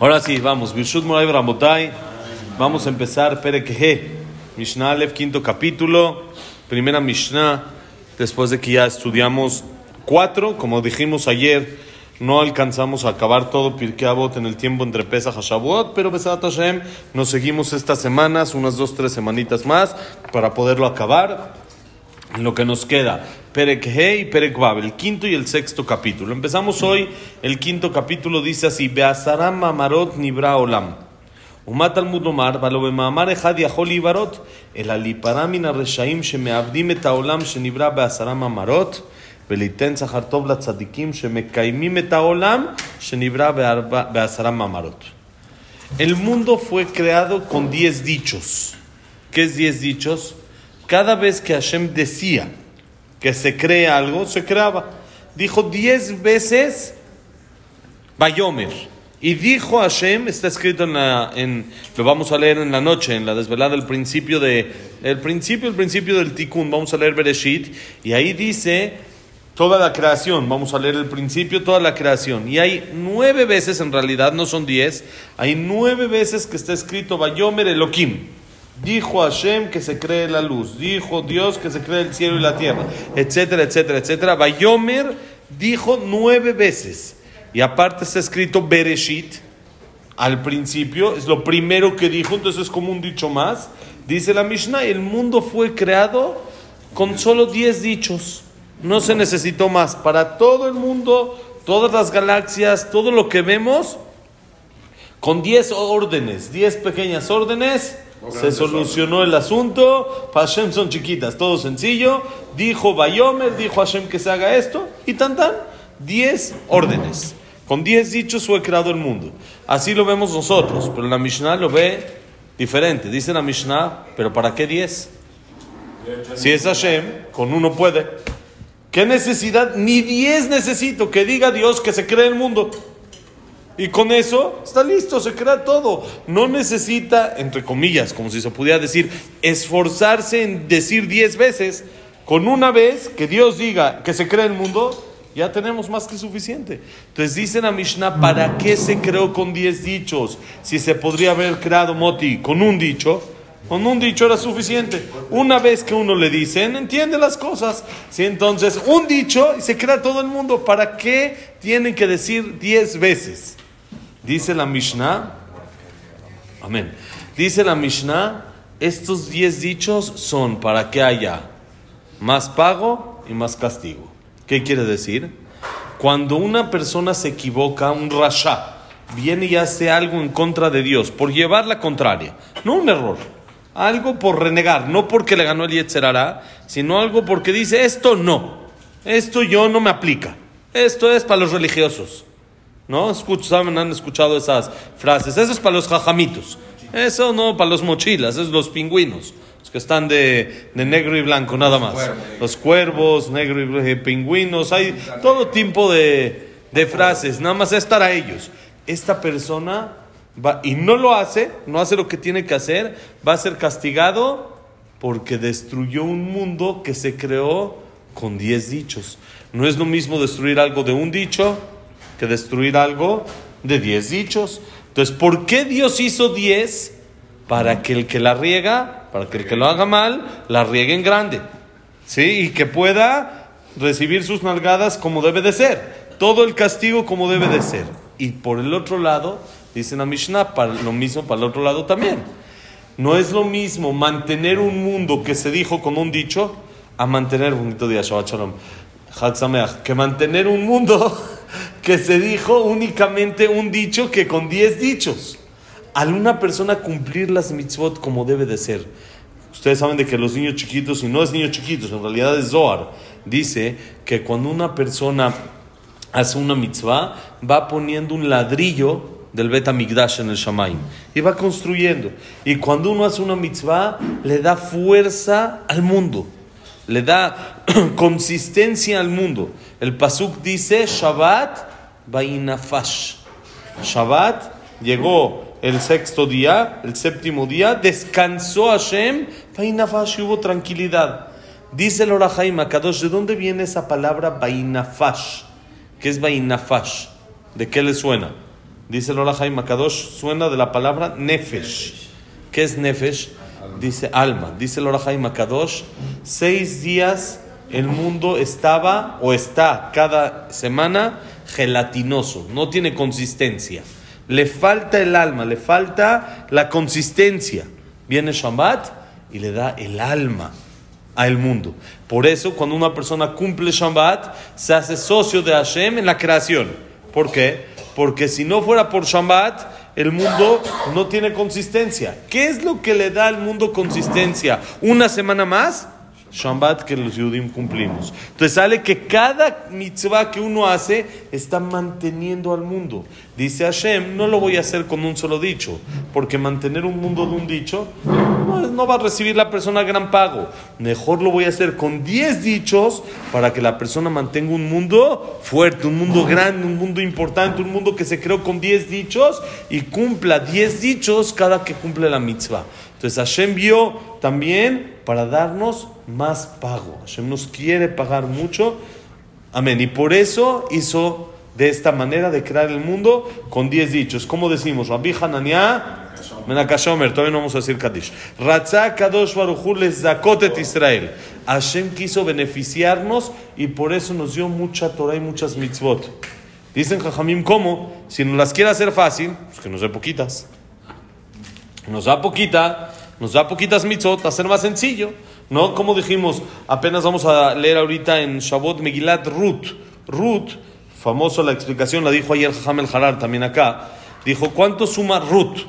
Ahora sí, vamos. Vamos a empezar Perekhe. Mishnah Aleph, quinto capítulo. Primera Mishnah. Después de que ya estudiamos cuatro, como dijimos ayer, no alcanzamos a acabar todo Pirkei Avot en el tiempo entre Pesach y Shavuot, pero Besat Hashem nos seguimos estas semanas, unas dos, tres semanitas más, para poderlo acabar. En lo que nos queda, Perek He y Perek Vav, el quinto y el sexto capítulo. Empezamos hoy, el quinto capítulo dice así, Beasaram Mamarot Nibra Olam. ומה תלמוד לומר? ולא במאמר אחד יכול להיברות, אלא להיפרע מן הרשעים שמאבדים את העולם שנברא בעשרה מאמרות, וליתן שכר טוב לצדיקים שמקיימים את העולם שנברא בארבע- בעשרה מאמרות. El mundo fue creado con diez dichos. ¿Qué es diez dichos? Cada vez que Hashem decía que se cree algo, se creaba. Dijo diez veces Bayomer. Y dijo Hashem, está escrito en la, lo vamos a leer en la noche, en la desvelada, el principio de, el principio, el principio del Tikkun, vamos a leer Bereshit, y ahí dice toda la creación, vamos a leer el principio, toda la creación, y hay nueve veces, en realidad no son diez, hay nueve veces que está escrito Bayomer Elohim. Dijo Hashem que se cree la luz, dijo Dios que se cree el cielo y la tierra, etcétera, etcétera, etcétera. Bayomer dijo nueve veces. Y aparte está escrito Bereshit, al principio, es lo primero que dijo, entonces es como un dicho más. Dice la Mishnah, el mundo fue creado con solo 10 dichos, no se necesitó más. Para todo el mundo, todas las galaxias, todo lo que vemos, con 10 órdenes, 10 pequeñas órdenes, se solucionó el asunto. Para Hashem son chiquitas, todo sencillo. Dijo Bayomer, dijo Hashem que se haga esto, y tan tan, 10 órdenes. Con 10 dichos fue creado el mundo. Así lo vemos nosotros, pero la Mishnah lo ve diferente. Dice la Mishnah, pero ¿para qué 10? Si es Hashem, con uno puede. ¿Qué necesidad? Ni 10 necesito que diga Dios que se cree el mundo. Y con eso está listo, se crea todo. No necesita, entre comillas, como si se pudiera decir, esforzarse en decir 10 veces. Con una vez que Dios diga que se cree el mundo, ya tenemos más que suficiente. Entonces dice la Mishnah, ¿para qué se creó con 10 dichos? Si se podría haber creado Moti con un dicho, con un dicho era suficiente. Una vez que uno le dicen, entiende las cosas. Sí, entonces, un dicho y se crea todo el mundo. ¿Para qué tienen que decir 10 veces? Dice la Mishnah, amén. Dice la Mishnah, estos 10 dichos son para que haya más pago y más castigo. ¿Qué quiere decir? Cuando una persona se equivoca, un rasha, viene y hace algo en contra de Dios por llevar la contraria, no un error, algo por renegar, no porque le ganó el Yetzerará, sino algo porque dice esto no, esto yo no me aplica, esto es para los religiosos. ¿No? Escuch- ¿Saben? Han escuchado esas frases. Eso es para los jajamitos. Eso no para los mochilas, es los pingüinos. Los que están de, de negro y blanco, nada más. Los cuervos, negro y eh, pingüinos. Hay todo tipo de, de frases. Nada más es para ellos. Esta persona y no lo hace, no hace lo que tiene que hacer, va a ser castigado porque destruyó un mundo que se creó con 10 dichos. No es lo mismo destruir algo de un dicho que destruir algo de 10 dichos. Entonces, ¿por qué Dios hizo 10? Para que el que la riega, para que el que lo haga mal, la riegue en grande. ¿Sí? Y que pueda recibir sus nalgadas como debe de ser. Todo el castigo como debe de ser. Y por el otro lado, dice la Mishnah, para lo mismo para el otro lado también. No es lo mismo mantener un mundo que se dijo con un dicho a mantener, bonito día, Shabbat Shalom, que mantener un mundo que se dijo únicamente un dicho que con diez dichos. Al una persona cumplir las mitzvot como debe de ser. Ustedes saben de que los niños chiquitos, y no es niños chiquitos, en realidad es Zohar, dice que cuando una persona hace una mitzvah, va poniendo un ladrillo del Bet Amigdash en el Shamaim y va construyendo. Y cuando uno hace una mitzvah, le da fuerza al mundo, le da consistencia al mundo. El Pasuk dice: Shabbat Bainafash. Shabbat llegó el sexto día, el séptimo día, descansó Hashem, Bainafash y hubo tranquilidad. Dice el Orahaim Akadosh, ¿de dónde viene esa palabra Bainafash? ¿Qué es Bainafash? ¿De qué le suena? Dice el Orahai Makadosh, suena de la palabra nefesh. ¿Qué es nefesh? Dice alma. Dice el Orahai Makadosh, seis días el mundo estaba o está cada semana gelatinoso, no tiene consistencia. Le falta el alma, le falta la consistencia. Viene Shabbat y le da el alma al mundo. Por eso, cuando una persona cumple Shabbat, se hace socio de Hashem en la creación. ¿Por qué? Porque si no fuera por Shabbat, el mundo no tiene consistencia. ¿Qué es lo que le da al mundo consistencia? ¿Una semana más? Shabbat que los Yudim cumplimos. Entonces sale que cada mitzvah que uno hace está manteniendo al mundo. Dice Hashem, no lo voy a hacer con un solo dicho, porque mantener un mundo de un dicho no, va a recibir la persona gran pago. Mejor lo voy a hacer con diez dichos para que la persona mantenga un mundo fuerte, un mundo grande, un mundo importante, un mundo que se creó con diez dichos y cumpla diez dichos cada que cumple la mitzvah. Entonces Hashem vio también para darnos más pago. Hashem nos quiere pagar mucho. Amén. Y por eso hizo de esta manera de crear el mundo con 10 dichos. ¿Cómo decimos? Rabbi Hananiah, Menakashomer, todavía no vamos a decir Kadish. Ratzah Kadosh les Zakotet Israel. Hashem quiso beneficiarnos y por eso nos dio mucha Torah y muchas mitzvot. Dicen Jajamim, ¿cómo? Si nos las quiere hacer fácil, pues que nos dé poquitas nos da poquita, nos da poquitas mitzot, hacer más sencillo. ¿No? Como dijimos, apenas vamos a leer ahorita en Shabbat Megilat Ruth. Ruth, famoso la explicación, la dijo ayer Hamel Harar también acá. Dijo, ¿cuánto suma Ruth?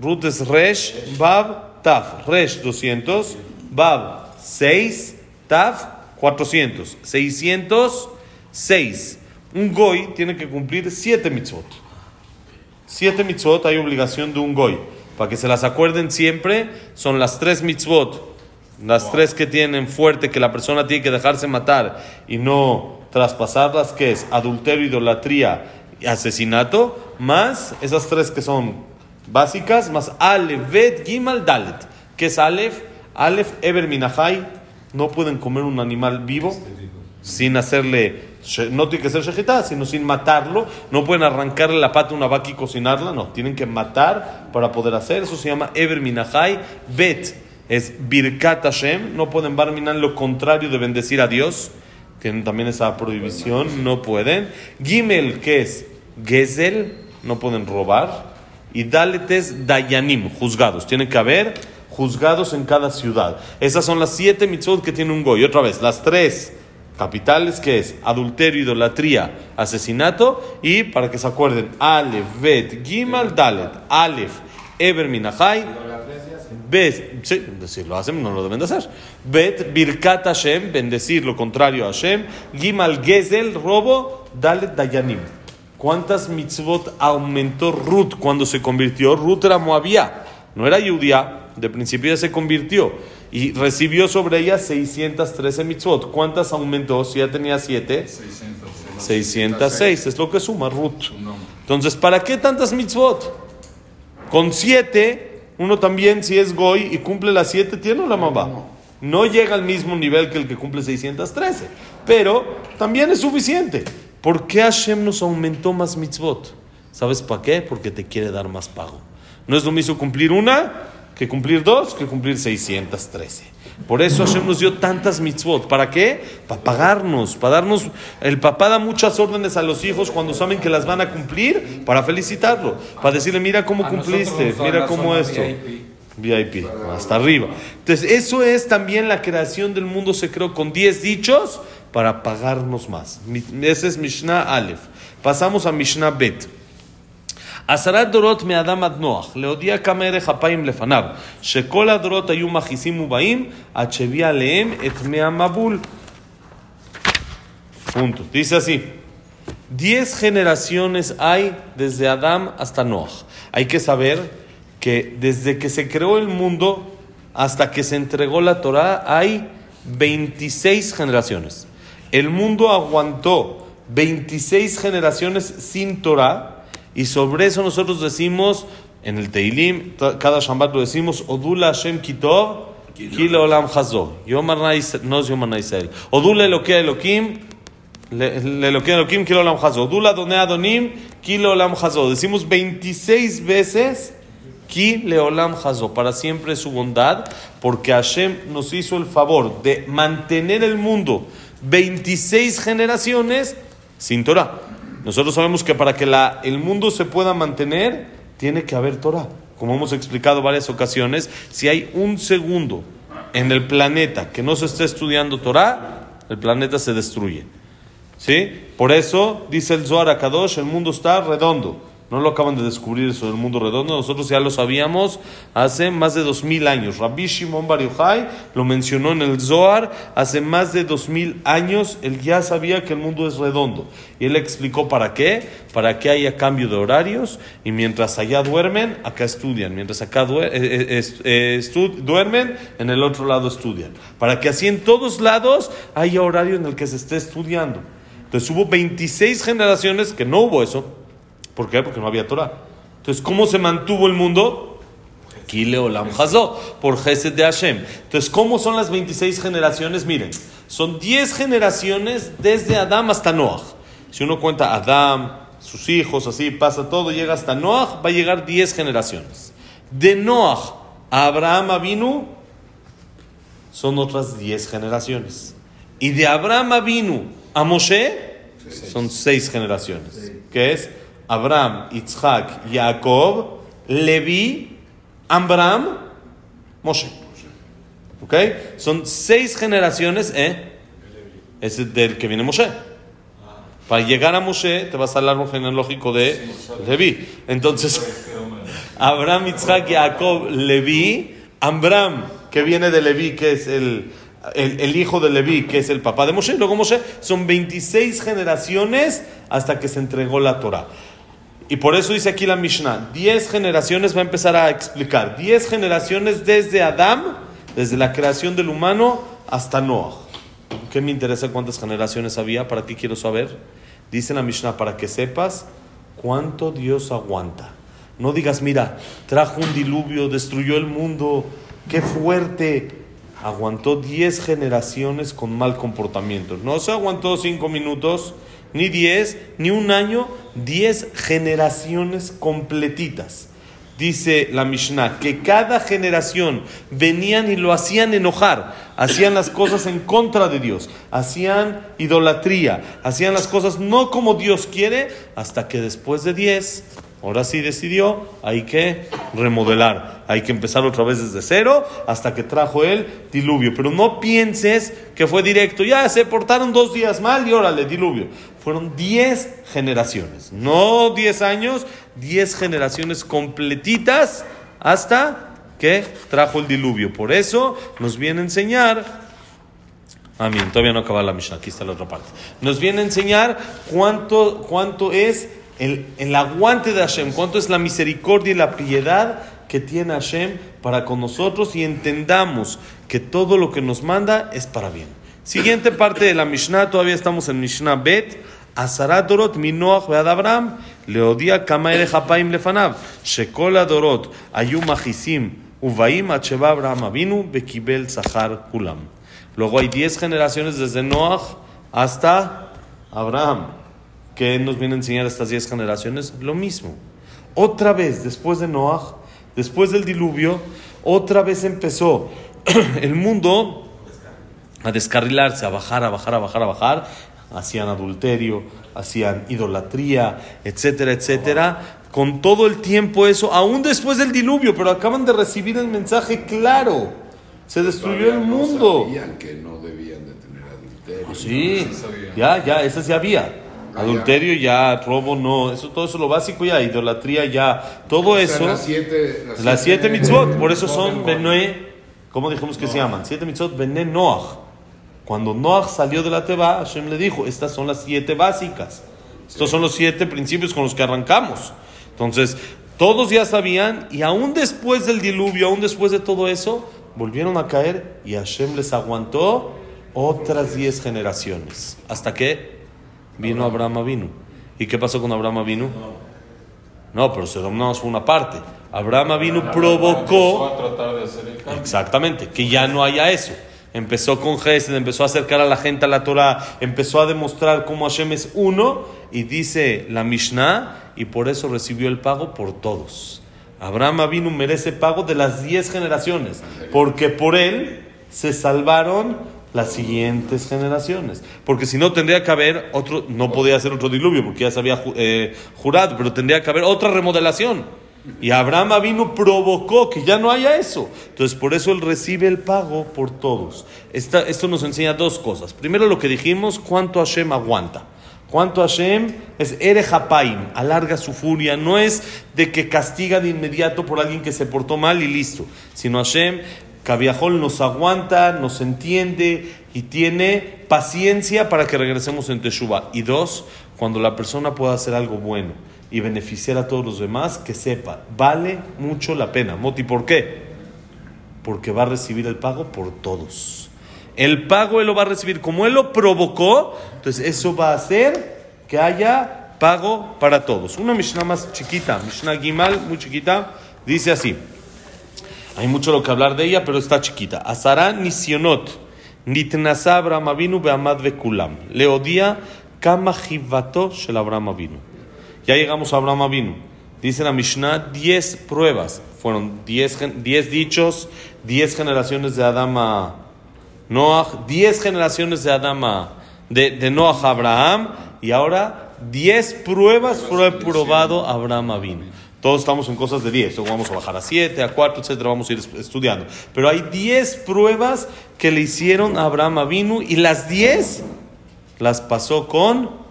Ruth es Resh, Bab, Taf. Resh 200, Bab 6, Taf 400. 606. Un goy tiene que cumplir 7 mitzvot. 7 mitzvot hay obligación de un goy para que se las acuerden siempre, son las tres mitzvot, las tres que tienen fuerte, que la persona tiene que dejarse matar y no traspasarlas, que es adulterio, idolatría y asesinato, más esas tres que son básicas, más Aleph, Bet, Gimal, Dalet, que es Aleph, Aleph, Eber, Minahai, no pueden comer un animal vivo sin hacerle no tiene que ser shejitá, sino sin matarlo. No pueden arrancarle la pata a una vaca y cocinarla, no. Tienen que matar para poder hacer. Eso se llama Eber Minahai. Bet es Birkat Hashem. No pueden barminan lo contrario de bendecir a Dios. Tienen también esa prohibición. No pueden. Gimel, que es Gezel. No pueden robar. Y Dalet es Dayanim, juzgados. Tienen que haber juzgados en cada ciudad. Esas son las siete mitzvot que tiene un goy. Otra vez, las tres capitales, que es adulterio, idolatría, asesinato, y para que se acuerden, Aleph, Bet, Gimal, Dalet, Aleph, Eber, Minahai, Bet, sí, lo hacen, no lo deben de hacer. Bet, Birkat Hashem, bendecir lo contrario a Hashem, Gimal, Gezel, robo, Dalet, Dayanim. ¿Cuántas mitzvot aumentó Ruth cuando se convirtió? Ruth era Moabía, no era judía, de principio ya se convirtió y recibió sobre ella 613 mitzvot. ¿Cuántas aumentó? Si ya tenía 7. 606. Es lo que suma Ruth. Entonces, ¿para qué tantas mitzvot? Con 7, uno también, si es goy y cumple las 7, tiene la mamá. No llega al mismo nivel que el que cumple 613. Pero también es suficiente. ¿Por qué Hashem nos aumentó más mitzvot? ¿Sabes para qué? Porque te quiere dar más pago. No es lo mismo cumplir una que cumplir dos, que cumplir 613. Por eso Hashem nos dio tantas mitzvot. ¿Para qué? Para pagarnos, para darnos... El papá da muchas órdenes a los hijos cuando saben que las van a cumplir, para felicitarlo, para decirle, mira cómo cumpliste, mira cómo esto. VIP, hasta arriba. Entonces, eso es también la creación del mundo se creó con 10 dichos para pagarnos más. Ese es Mishnah Aleph. Pasamos a Mishnah Bet. עשרת דורות מאדם עד נוח, להודיע כמה ערך אפיים לפניו, שכל הדורות היו מכעיסים ובאים, עד שהביא עליהם את מי המבול. Punto. Dice así. Diez generaciones hay desde Adán hasta Noah. Hay que saber que desde que se creó el mundo hasta que se entregó la Torah hay 26 generaciones. El mundo aguantó 26 generaciones sin Torah y sobre eso nosotros decimos, en el Teilim, cada Shabbat lo decimos, Odula Hashem Kitov, Kila Olam Hazo. No es Yomar Israel. Odula Eloquea Elokim, Lelokim Kilo Olam Hazo. Dula Done Adonim Kilo Olam Hazo. Decimos 26 veces Ki Leolam Hazo. Para siempre su bondad, porque Hashem nos hizo el favor de mantener el mundo 26 generaciones sin Torah. Nosotros sabemos que para que la, el mundo se pueda mantener, tiene que haber Torah. Como hemos explicado varias ocasiones, si hay un segundo en el planeta que no se esté estudiando Torah, el planeta se destruye. ¿Sí? Por eso dice el Zohar Akadosh, el mundo está redondo. No lo acaban de descubrir eso del mundo redondo, nosotros ya lo sabíamos hace más de dos mil años. Rabbi Shimon Bar Yochai lo mencionó en el Zohar hace más de dos mil años. Él ya sabía que el mundo es redondo. Y él explicó para qué: para que haya cambio de horarios y mientras allá duermen, acá estudian. Mientras acá eh, eh, eh, duermen, en el otro lado estudian. Para que así en todos lados haya horario en el que se esté estudiando. Entonces hubo 26 generaciones que no hubo eso. ¿Por qué? Porque no había Torah. Entonces, ¿cómo se mantuvo el mundo? por Gesed de Hashem. Entonces, ¿cómo son las 26 generaciones? Miren, son 10 generaciones desde Adán hasta Noah. Si uno cuenta Adán, sus hijos, así pasa todo, llega hasta Noah, va a llegar 10 generaciones. De Noah a Abraham Avinu son otras 10 generaciones. Y de Abraham Avinu a Moshe son 6 generaciones. ¿Qué es? Abraham, Isaac, Jacob, Levi, Abraham, Moshe. ¿Ok? Son seis generaciones, ¿eh? Es del que viene Moshe. Para llegar a Moshe te vas al árbol genealógico de Levi. Entonces, Abraham, Isaac, Jacob, Levi, Abraham, que viene de Levi, que es el, el, el, hijo de Levi, que es el papá de Moshe. Luego Moshe, son 26 generaciones hasta que se entregó la Torah. Y por eso dice aquí la Mishnah, 10 generaciones va a empezar a explicar, 10 generaciones desde Adán, desde la creación del humano hasta Noah. ¿Qué me interesa cuántas generaciones había? ¿Para qué quiero saber? Dice la Mishnah, para que sepas cuánto Dios aguanta. No digas, mira, trajo un diluvio, destruyó el mundo, qué fuerte. Aguantó 10 generaciones con mal comportamiento. No se aguantó 5 minutos, ni 10, ni un año, 10 generaciones completitas. Dice la Mishnah que cada generación venían y lo hacían enojar, hacían las cosas en contra de Dios, hacían idolatría, hacían las cosas no como Dios quiere, hasta que después de 10 Ahora sí decidió, hay que remodelar, hay que empezar otra vez desde cero hasta que trajo el diluvio. Pero no pienses que fue directo, ya se portaron dos días mal y órale, diluvio. Fueron diez generaciones, no diez años, diez generaciones completitas hasta que trajo el diluvio. Por eso nos viene a enseñar Amén. Todavía no acaba la Mishnah. Aquí está la otra parte. Nos viene a enseñar cuánto, cuánto es el, el, aguante de Hashem, cuánto es la misericordia y la piedad que tiene Hashem para con nosotros y entendamos que todo lo que nos manda es para bien. Siguiente parte de la Mishnah, todavía estamos en Mishnah Bet. Minoach ve'ad Abraham leodia kama ere hapaim lefanav shekol adorot ayu machisim uvaim acheva Abraham avinu bekibel zahar kulam. Luego hay 10 generaciones desde Noach hasta Abraham. ¿Qué nos viene a enseñar estas diez generaciones? Lo mismo. Otra vez, después de Noah, después del diluvio, otra vez empezó el mundo a descarrilarse, a bajar, a bajar, a bajar, a bajar. Hacían adulterio, hacían idolatría, etcétera, etcétera. Con todo el tiempo eso, aún después del diluvio, pero acaban de recibir el mensaje claro. Se destruyó el mundo. Sabían que no debían de tener adulterio. Ah, sí, ya, ya, eso sí había. Adulterio ya, robo no, eso todo eso lo básico ya, idolatría ya, todo O sea, eso. las siete, Las siete mitzvot, por eso son en Benoé, ¿cómo dijimos que se llaman? Siete mitzvot Bené Noach. Cuando Noach salió de la Teba, Hashem le dijo, estas son las siete básicas. Estos son los siete principios con los que arrancamos. Entonces, todos ya sabían, y aún después del diluvio, aún después de todo eso, volvieron a caer y Hashem les aguantó otras diez generaciones. ¿Hasta que Vino Abraham vino. ¿Y qué pasó con Abraham vino? No, pero Sodom no fue una parte. Abraham vino provocó. Exactamente, que ya no haya eso. Empezó con Gesed, empezó a acercar a la gente a la Torah, empezó a demostrar cómo Hashem es uno y dice la Mishnah y por eso recibió el pago por todos. Abraham Avinu merece pago de las diez generaciones, porque por él se salvaron las siguientes generaciones. Porque si no, tendría que haber otro, no podía ser otro diluvio, porque ya se había eh, jurado, pero tendría que haber otra remodelación. Y Abraham vino provocó que ya no haya eso. Entonces, por eso él recibe el pago por todos. esto nos enseña dos cosas. Primero, lo que dijimos, cuánto Hashem aguanta. Cuánto Hashem es Erejapaim, alarga su furia. No es de que castiga de inmediato por alguien que se portó mal y listo. Sino Hashem, Cabiajol nos aguanta, nos entiende y tiene paciencia para que regresemos en Teshuvah. Y dos, cuando la persona pueda hacer algo bueno y beneficiar a todos los demás, que sepa, vale mucho la pena. Moti, ¿por qué? Porque va a recibir el pago por todos. El pago él lo va a recibir como él lo provocó, entonces eso va a hacer que haya pago para todos. Una Mishnah más chiquita, Mishnah Gimal, muy chiquita, dice así. Hay mucho lo que hablar de ella, pero está chiquita. Azara nisionot, nitnasa Abraham Avinu be'amad ve'kulam. Leodía kama jivato shel Abraham. Ya llegamos a Abraham Avinu. Dice la Mishnah, 10 pruebas. Fueron 10 dichos, 10 generaciones de Adama Noah, 10 generaciones de Adama, de, Noah Abraham, y ahora 10 pruebas fue probado Abraham Avinu. Todos estamos en cosas de 10, luego vamos a bajar a 7, a 4, etcétera, vamos a ir estudiando. Pero hay 10 pruebas que le hicieron a Abraham Avinu y las 10 las pasó con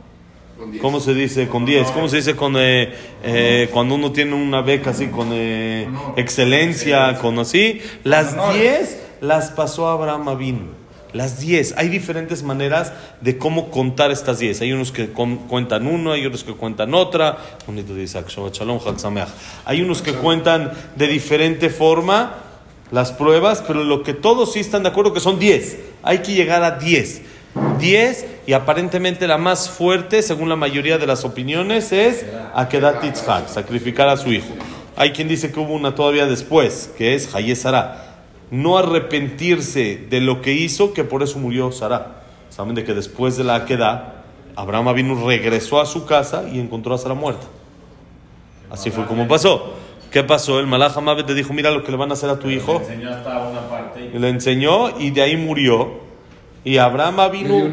¿Cómo se dice con 10? ¿Cómo se dice con eh, eh, cuando uno tiene una beca así con eh, excelencia, con así? Las 10 las pasó Abraham Avinu. Las 10. Hay diferentes maneras de cómo contar estas 10. Hay unos que cuentan uno, hay otros que cuentan otra. Hay unos que cuentan de diferente forma las pruebas, pero lo que todos sí están de acuerdo que son 10. Hay que llegar a 10. 10 y aparentemente la más fuerte, según la mayoría de las opiniones, es Akedat Yitzhak, sacrificar a su hijo. Hay quien dice que hubo una todavía después, que es Hayesara. No arrepentirse de lo que hizo, que por eso murió Sara. Saben de que después de la Akedat, Abraham vino, regresó a su casa y encontró a Sara muerta. Así fue como pasó. ¿Qué pasó? El Malach te dijo, mira lo que le van a hacer a tu hijo. Le enseñó hasta una parte. Y le enseñó y de ahí murió. Y Abraham vino,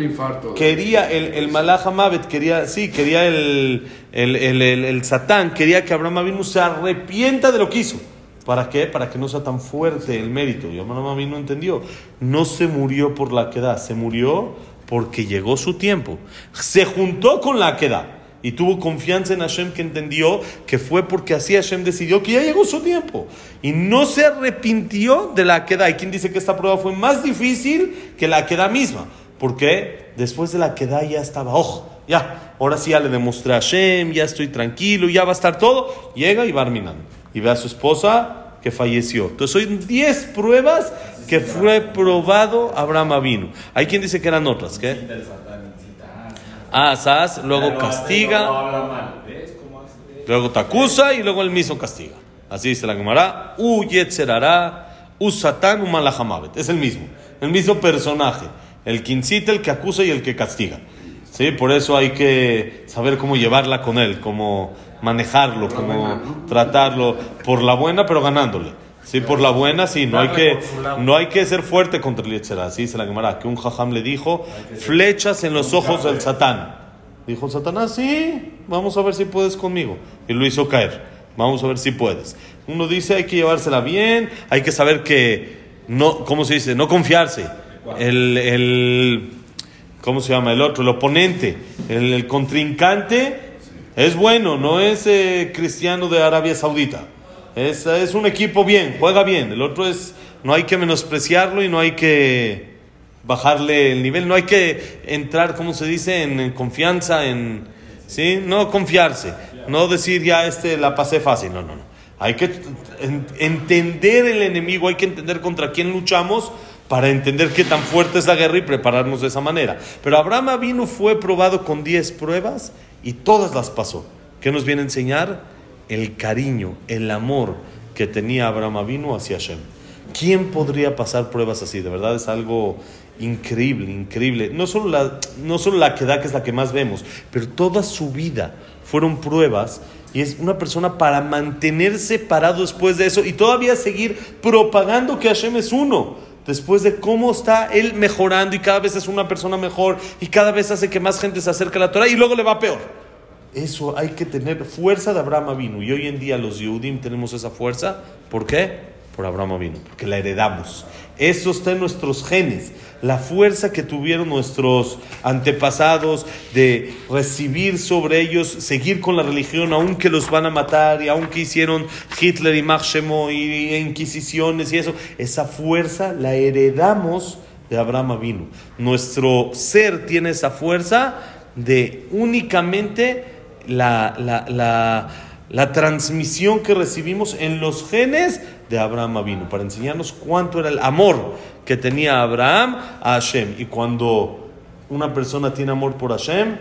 quería, el, el Malach quería, sí, quería el, el, el, el, Satán, quería que Abraham vino se arrepienta de lo que hizo. ¿Para qué? Para que no sea tan fuerte el mérito. Y Abraham no entendió. No se murió por la queda, se murió porque llegó su tiempo. Se juntó con la queda y tuvo confianza en Hashem que entendió que fue porque así Hashem decidió que ya llegó su tiempo. Y no se arrepintió de la queda. Hay quien dice que esta prueba fue más difícil que la queda misma. Porque después de la queda ya estaba, ojo, ya, ahora sí ya le demostré a Hashem, ya estoy tranquilo, ya va a estar todo. Llega y va arminando. Y ve a su esposa que falleció. Entonces hoy 10 pruebas que fue probado Abraham vino. Hay quien dice que eran otras, ¿qué? Ah, asas, luego castiga, luego te acusa y luego él mismo castiga. Así dice la Gemara, u yetzerará, u satán, u malahamavet. Es el mismo, el mismo personaje. El que incita, el que acusa y el que castiga. ¿Sí? Por eso hay que saber cómo llevarla con él, cómo manejarlo, cómo tratarlo por la buena, pero ganándole. Sí, por la buena, sí, no hay que, no hay que ser fuerte contra el Yetzerá. Así se la quemará. Que un jajam le dijo, flechas en los ojos del Satán. Dijo Satanás, sí, vamos a ver si puedes conmigo. Y lo hizo caer. Vamos a ver si puedes. Uno dice, hay que llevársela bien, hay que saber que, no, ¿cómo se dice? No confiarse. El, el ¿cómo se llama? El otro, el oponente, el, contrincante es bueno, no es eh, cristiano de Arabia Saudita. Es, es un equipo bien, juega bien. El otro es, no hay que menospreciarlo y no hay que bajarle el nivel, no hay que entrar, como se dice, en, confianza, en, ¿sí? No confiarse, no decir ya este la pasé fácil, no, no, no. Hay que entender el enemigo, hay que entender contra quién luchamos para entender qué tan fuerte es la guerra y prepararnos de esa manera. Pero Abraham vino, fue probado con 10 pruebas y todas las pasó. ¿Qué nos viene a enseñar? el cariño, el amor que tenía Abraham Avinu hacia Hashem. ¿Quién podría pasar pruebas así? De verdad es algo increíble, increíble. No solo la, no solo la que da, que es la que más vemos, pero toda su vida fueron pruebas y es una persona para mantenerse parado después de eso y todavía seguir propagando que Hashem es uno. Después de cómo está él mejorando y cada vez es una persona mejor y cada vez hace que más gente se acerque a la Torah y luego le va peor. Eso hay que tener fuerza de Abraham vino y hoy en día los Yehudim tenemos esa fuerza. ¿Por qué? Por Abraham vino, porque la heredamos. Eso está en nuestros genes. La fuerza que tuvieron nuestros antepasados de recibir sobre ellos, seguir con la religión, aunque los van a matar y aunque hicieron Hitler y Machemo y inquisiciones y eso, esa fuerza la heredamos de Abraham vino. Nuestro ser tiene esa fuerza de únicamente la, la, la, la transmisión que recibimos en los genes de Abraham vino, para enseñarnos cuánto era el amor que tenía Abraham a Hashem. Y cuando una persona tiene amor por Hashem,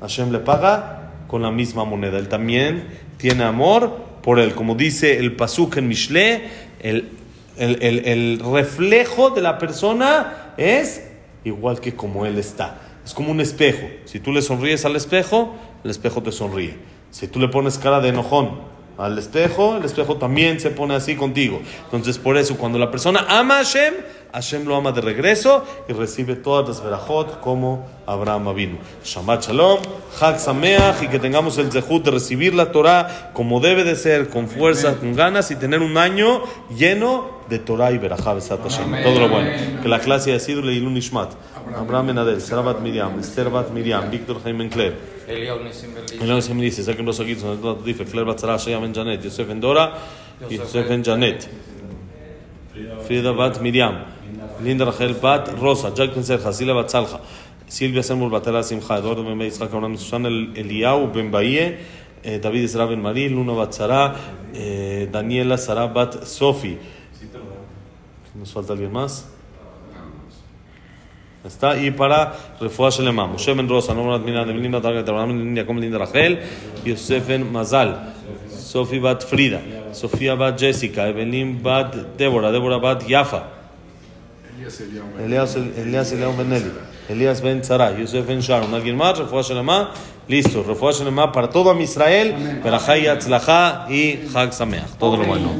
Hashem le paga con la misma moneda. Él también tiene amor por él. Como dice el Pasuk en Mishle, el, el, el, el reflejo de la persona es igual que como él está. Es como un espejo. Si tú le sonríes al espejo, el espejo te sonríe. Si tú le pones cara de enojón al espejo, el espejo también se pone así contigo. Entonces, por eso, cuando la persona ama a Hashem, Hashem lo ama de regreso y recibe todas las verajot como Abraham vino. Shabbat Shalom, Chag Sameach y que tengamos el zehut de recibir la Torah como debe de ser, con fuerza, con ganas y tener un año lleno de Torah y verajá Besat Hashem. Todo lo bueno. Que la clase ha sido Leilun Ishmat. Abraham Benadel, Sarabat Miriam, Esther Bat Miriam, Víctor Jaime Encler. Eliyahu Sim dice, Zaken Rosa Gitson, Dife, Claire Batzara, Shaya Ben Janet, Yosef Ben Dora, Yosef Ben Janet. Frida Bat Miriam, Linda Rachel Bat Rosa, Jack Ben Serja, Sila Bat Salja, Silvia Semur Batala Simcha, Eduardo Ben Bay, Yitzhak Abraham Susana Eliyahu Ben Bahie, David Ezra Ben Marí, Luna Bat Sara, Daniela Sara Bat Sofi. ¿Nos falta alguien más? Está y para Refuah Shelema, Moshe Ben Rosa, Nomra Admina, de Melinda Target, Abraham Linda, como Linda Rachel, Yosef Ben Mazal, Sofi Bat Frida, Sofía Bat Jessica, Evelyn Bat Débora, Débora Bat Yafa, Elias Elias Ben Eli, Elias Ben Tzara, Yosef Ben Sharon, alguien más, Refuah Shelema, listo, Refuah Shelema para todo Israel, Berajá y Atzlajá y Chag Sameach, todo lo bueno.